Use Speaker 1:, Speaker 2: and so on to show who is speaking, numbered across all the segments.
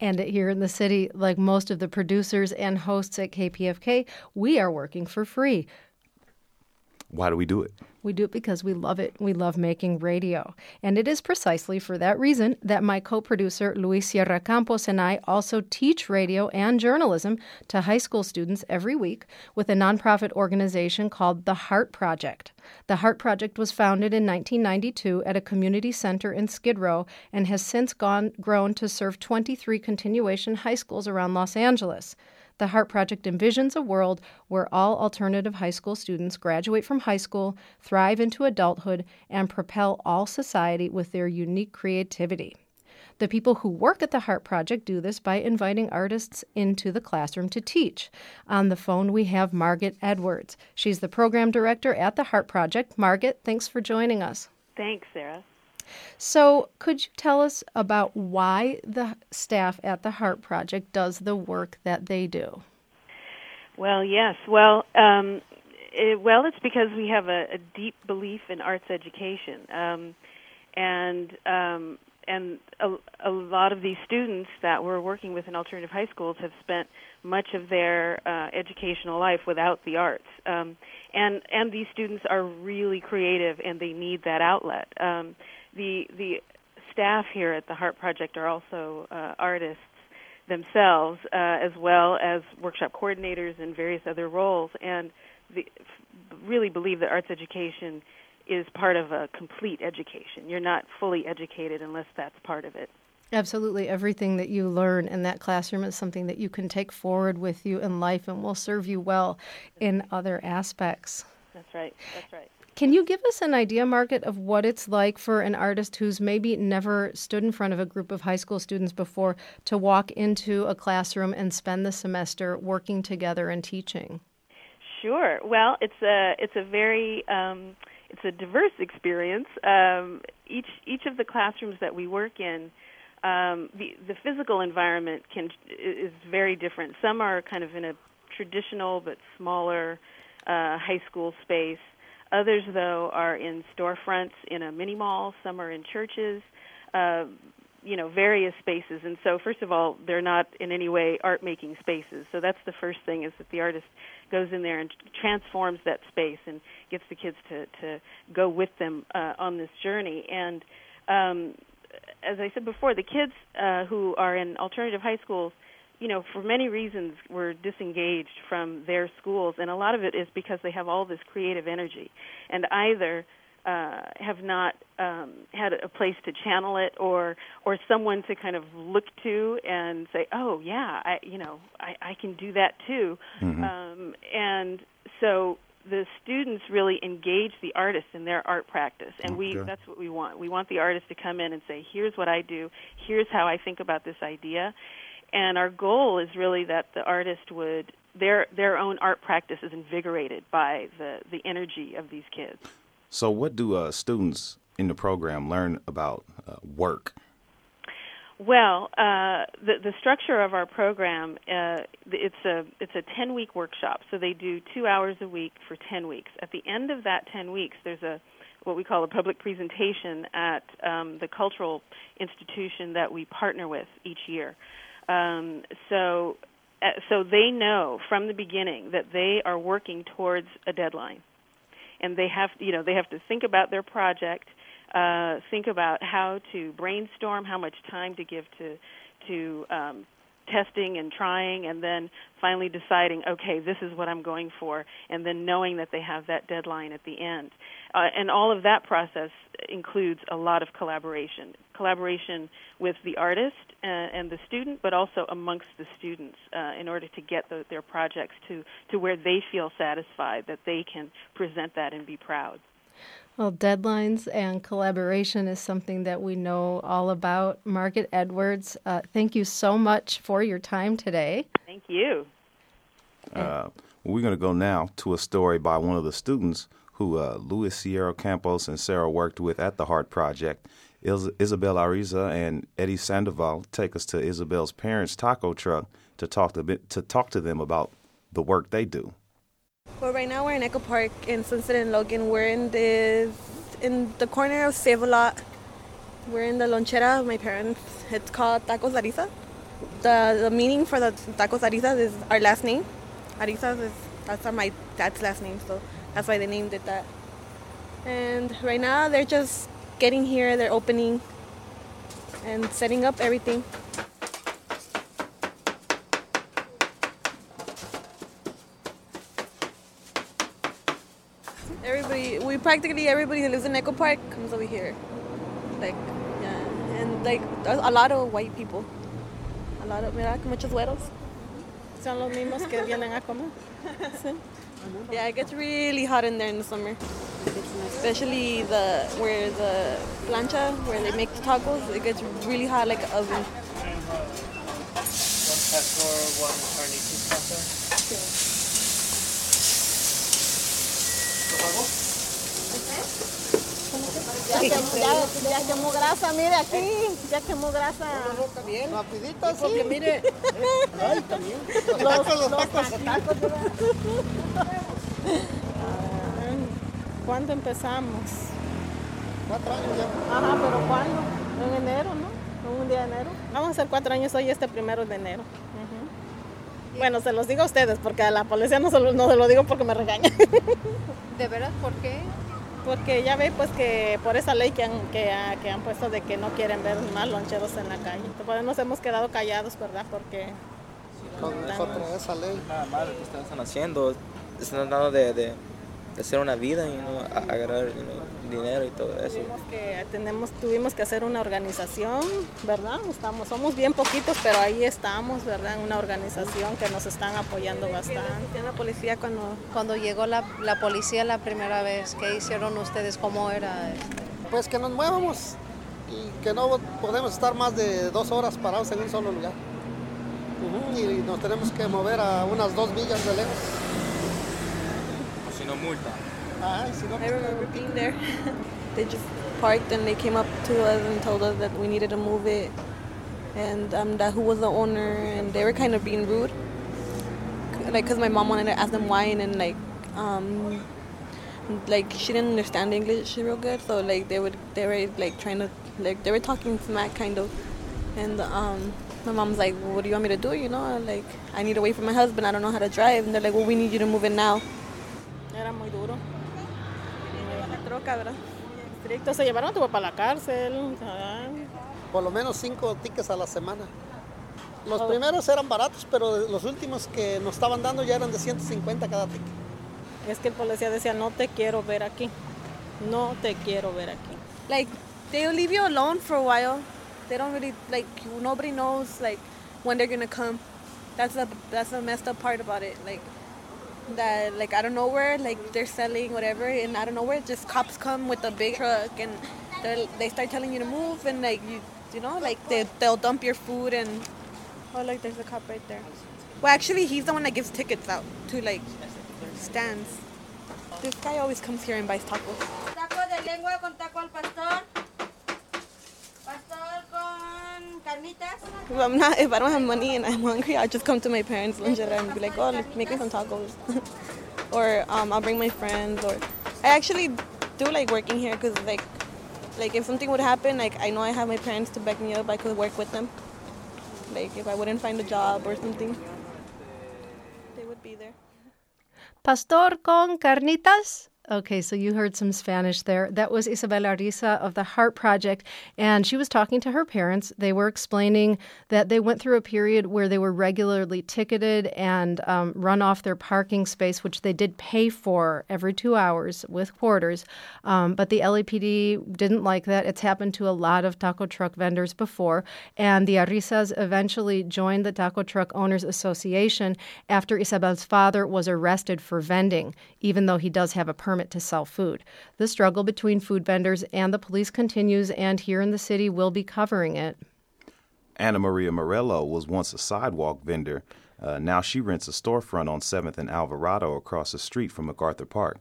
Speaker 1: And here in the city, like most of the producers and hosts at KPFK, we are working for free.
Speaker 2: Why do we do it?
Speaker 1: We do it because we love it. We love making radio. And it is precisely for that reason that my co producer, Luis Sierra Campos, and I also teach radio and journalism to high school students every week with a nonprofit organization called The Heart Project. The Heart Project was founded in 1992 at a community center in Skid Row and has since gone, grown to serve 23 continuation high schools around Los Angeles. The Heart Project envisions a world where all alternative high school students graduate from high school, thrive into adulthood, and propel all society with their unique creativity. The people who work at the Heart Project do this by inviting artists into the classroom to teach. On the phone, we have Margaret Edwards. She's the program director at the Heart Project. Margaret, thanks for joining us.
Speaker 3: Thanks, Sarah.
Speaker 1: So, could you tell us about why the staff at the Heart Project does the work that they do?
Speaker 3: Well, yes. Well, um, it, well, it's because we have a, a deep belief in arts education, um, and um, and a, a lot of these students that we're working with in alternative high schools have spent much of their uh, educational life without the arts, um, and and these students are really creative and they need that outlet. Um, the the staff here at the Heart Project are also uh, artists themselves, uh, as well as workshop coordinators and various other roles, and the, really believe that arts education is part of a complete education. You're not fully educated unless that's part of it.
Speaker 1: Absolutely. Everything that you learn in that classroom is something that you can take forward with you in life and will serve you well in other aspects.
Speaker 3: That's right. That's right.
Speaker 1: Can you give us an idea, Margaret, of what it's like for an artist who's maybe never stood in front of a group of high school students before to walk into a classroom and spend the semester working together and teaching?
Speaker 3: Sure. Well, it's a it's a very um, it's a diverse experience. Um, each each of the classrooms that we work in, um, the the physical environment can is very different. Some are kind of in a traditional but smaller uh, high school space. Others, though, are in storefronts in a mini mall. Some are in churches, uh, you know, various spaces. And so, first of all, they're not in any way art making spaces. So that's the first thing is that the artist goes in there and transforms that space and gets the kids to to go with them uh, on this journey. And um, as I said before, the kids uh, who are in alternative high schools you know, for many reasons, were disengaged from their schools, and a lot of it is because they have all this creative energy, and either uh, have not um, had a place to channel it, or or someone to kind of look to and say, "Oh, yeah, I, you know, I, I can do that too," mm-hmm. um, and so the students really engage the artist in their art practice and we okay. that's what we want we want the artist to come in and say here's what i do here's how i think about this idea and our goal is really that the artist would their their own art practice is invigorated by the the energy of these kids.
Speaker 2: So, what do uh, students in the program learn about uh, work?
Speaker 3: Well, uh, the the structure of our program uh, it's a it's a ten week workshop. So they do two hours a week for ten weeks. At the end of that ten weeks, there's a what we call a public presentation at um, the cultural institution that we partner with each year. Um, so, uh, so they know from the beginning that they are working towards a deadline, and they have, you know, they have to think about their project, uh, think about how to brainstorm, how much time to give to to um, testing and trying and then finally deciding okay this is what i'm going for and then knowing that they have that deadline at the end. Uh, and all of that process includes a lot of collaboration. Collaboration with the artist and, and the student but also amongst the students uh, in order to get the, their projects to to where they feel satisfied that they can present that and be proud
Speaker 1: well, deadlines and collaboration is something that we know all about. Margaret Edwards, uh, thank you so much for your time today.
Speaker 3: Thank you.
Speaker 2: Uh, we're going to go now to a story by one of the students who uh, Luis Sierra Campos and Sarah worked with at the Heart Project. Is- Isabel Ariza and Eddie Sandoval take us to Isabel's parents' taco truck to talk to, to talk to them about the work they do.
Speaker 4: Well, right now we're in Echo Park in Sunset and Logan. We're in this in the corner of Save a Lot. We're in the lonchera of my parents. It's called Tacos Larissa. the the meaning for the tacos Arizas is our last name. Arizas is that's my dad's last name, so that's why they named it that. And right now they're just getting here. They're opening and setting up everything. Everybody, we practically everybody that lives in Echo Park comes over here. Like, yeah, and like a lot of white people. A lot of, mira, muchos güeros.
Speaker 5: Son los mismos que vienen a comer.
Speaker 4: Yeah, it gets really hot in there in the summer. Especially the where the plancha, where they make the tacos, it gets really hot like an oven.
Speaker 6: One one
Speaker 5: Ya, que- ya, ya quemó grasa, mire aquí, ya quemó grasa.
Speaker 7: Rapidito, sí.
Speaker 5: Porque mire,
Speaker 7: Ay, también.
Speaker 5: los, los tacos. Ah, ¿Cuándo empezamos?
Speaker 7: Cuatro años ya.
Speaker 5: Ajá, pero ¿cuándo? En enero, ¿no? En un día de enero. Vamos a hacer cuatro años hoy, este primero de enero. Bueno, se los digo a ustedes, porque a la policía no se lo, no se lo digo porque me regañan.
Speaker 1: ¿De veras? ¿Por qué?
Speaker 5: Porque ya ve pues que por esa ley que han, que, ha- que han puesto de que no quieren ver más loncheros en la calle. Entonces nos hemos quedado callados, ¿verdad? Porque
Speaker 7: Con, contra esa ley.
Speaker 6: Nada malo que ustedes están haciendo. Están de, de hacer una vida y ¿no? Agarrar dinero y todo eso.
Speaker 5: tuvimos que, tenemos, tuvimos que hacer una organización, ¿verdad? Estamos, somos bien poquitos, pero ahí estamos, ¿verdad? En una organización que nos están apoyando bastante.
Speaker 4: Tiene la policía cuando
Speaker 1: Cuando llegó la, la policía la primera vez, ¿qué hicieron ustedes? ¿Cómo era?
Speaker 7: Pues que nos muevamos y que no podemos estar más de dos horas parados en un solo lugar. Y nos tenemos que mover a unas dos millas de lejos.
Speaker 6: O si no, multa.
Speaker 7: Ay,
Speaker 4: I remember being there. they just parked and they came up to us and told us that we needed to move it and um, that who was the owner and they were kind of being rude. Like, cause my mom wanted to ask them why and then like, um, like she didn't understand English real good, so like they would they were like trying to like they were talking smack kind of, and um, my mom's like, well, what do you want me to do? You know, like I need to wait for my husband. I don't know how to drive, and they're like, well, we need you to move it now.
Speaker 5: Era muy duro.
Speaker 4: La troca, ¿verdad?
Speaker 5: Estricto, se llevaron a tu papá a la cárcel. ay.
Speaker 7: por lo menos cinco tickets a la semana. Los primeros eran baratos, pero los últimos que nos estaban dando ya eran de 150 cada ticket.
Speaker 5: Es que el policía decía, no te quiero ver aquí. No te quiero ver aquí.
Speaker 4: like they'll leave you alone for a while. They don't really like nobody knows like when they're gonna come. That's the that's the messed up part about it. Like that like out of nowhere like they're selling whatever and out of nowhere just cops come with a big truck and they they start telling you to move and like you you know like they they'll dump your food and oh like there's a cop right there. Well actually he's the one that gives tickets out to like stands. This guy always comes here and buys tacos.
Speaker 8: Taco de lengua con taco al pastor. Pastor con carnitas.
Speaker 4: If I'm not, if I don't have money and I'm hungry, I'll just come to my parents' luncheria and be like, oh, let's make me some tacos. or um, I'll bring my friends. Or I actually do like working here because like, like if something would happen, like I know I have my parents to back me up. I could work with them. Like if I wouldn't find a job or something, they would be there.
Speaker 1: Pastor con carnitas? Okay, so you heard some Spanish there. That was Isabel Ariza of the Heart Project, and she was talking to her parents. They were explaining that they went through a period where they were regularly ticketed and um, run off their parking space, which they did pay for every two hours with quarters. Um, but the LAPD didn't like that. It's happened to a lot of taco truck vendors before, and the Arizas eventually joined the Taco Truck Owners Association after Isabel's father was arrested for vending, even though he does have a permit to sell food. The struggle between food vendors and the police continues, and here in the city, we'll be covering it.
Speaker 2: Anna Maria Morello was once a sidewalk vendor. Uh, now she rents a storefront on 7th and Alvarado across the street from MacArthur Park.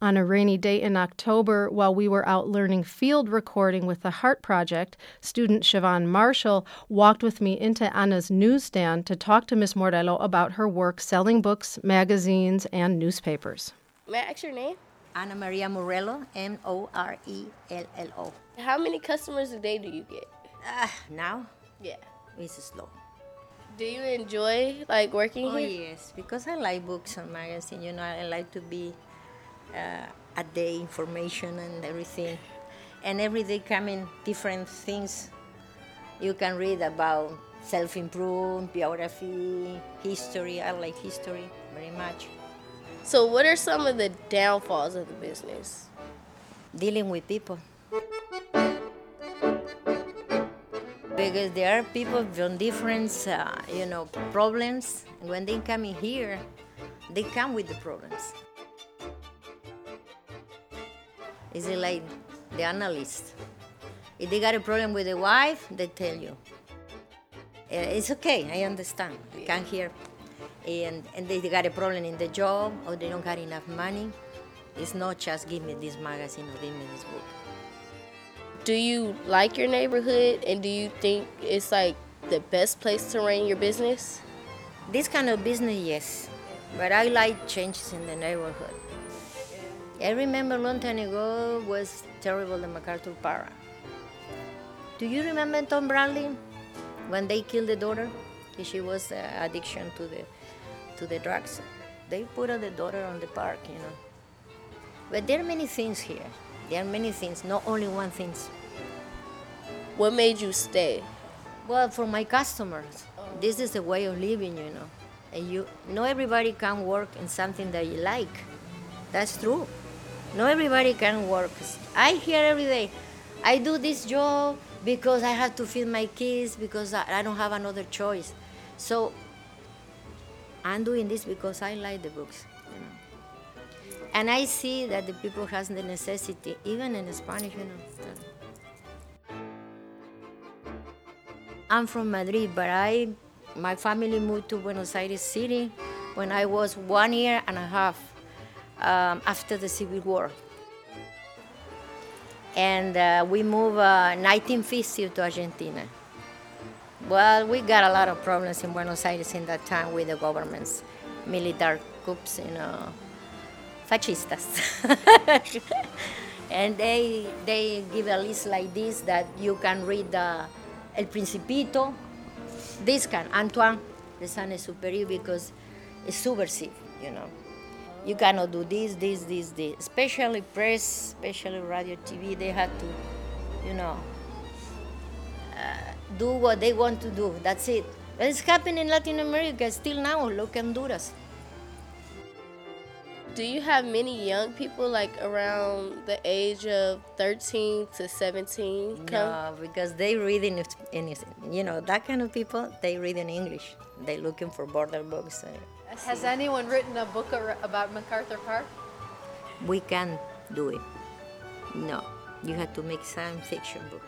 Speaker 1: On a rainy day in October, while we were out learning field recording with the Heart Project, student Siobhan Marshall walked with me into Anna's newsstand to talk to Miss Morello about her work selling books, magazines, and newspapers.
Speaker 9: May I ask your name?
Speaker 8: Ana Maria Morello, M O R E L L O.
Speaker 9: How many customers a day do you get?
Speaker 8: Ah, now
Speaker 9: Yeah.
Speaker 8: it's slow.
Speaker 9: Do you enjoy like working here?
Speaker 8: Oh
Speaker 9: here?
Speaker 8: yes, because I like books and magazine. You know, I like to be uh, at the information and everything, and every day coming different things. You can read about self-improvement, biography, history. I like history very much.
Speaker 9: So, what are some of the downfalls of the business?
Speaker 8: Dealing with people. Because there are people from different, uh, you know, problems. When they come in here, they come with the problems. Is it like the analyst? If they got a problem with the wife, they tell you. Uh, It's okay, I understand. I can hear. And, and they got a problem in the job or they don't got enough money. It's not just give me this magazine or give me this book.
Speaker 9: Do you like your neighborhood and do you think it's like the best place to run your business?
Speaker 8: This kind of business, yes. But I like changes in the neighborhood. I remember a long time ago was terrible the MacArthur Park. Do you remember Tom Bradley when they killed the daughter? She was uh, addiction to the to the drugs. They put the daughter on the park, you know. But there are many things here. There are many things, not only one thing.
Speaker 9: What made you stay?
Speaker 8: Well, for my customers, oh. this is a way of living, you know. And you, not everybody can work in something that you like. That's true. Not everybody can work. I hear every day, I do this job because I have to feed my kids because I, I don't have another choice. So I'm doing this because I like the books, you know. And I see that the people has the necessity, even in Spanish, you know. I'm from Madrid, but I, my family moved to Buenos Aires City when I was one year and a half um, after the Civil War. And uh, we moved uh, 1950 to Argentina. Well, we got a lot of problems in Buenos Aires in that time with the governments, military coups, you know, fascistas. and they, they give a list like this that you can read the El Principito, this kind, Antoine de Saint-Exupéry, because it's subversive, you know. You cannot do this, this, this, this. Especially press, especially radio, TV, they had to, you know, do what they want to do. That's it. But it's happening in Latin America still now. Look Honduras.
Speaker 9: Do you have many young people like around the age of 13 to 17 come?
Speaker 8: No, because they read in, in, you know, that kind of people, they read in English. They're looking for border books.
Speaker 1: Uh, has anyone written a book about MacArthur Park?
Speaker 8: We can do it. No, you have to make science fiction book.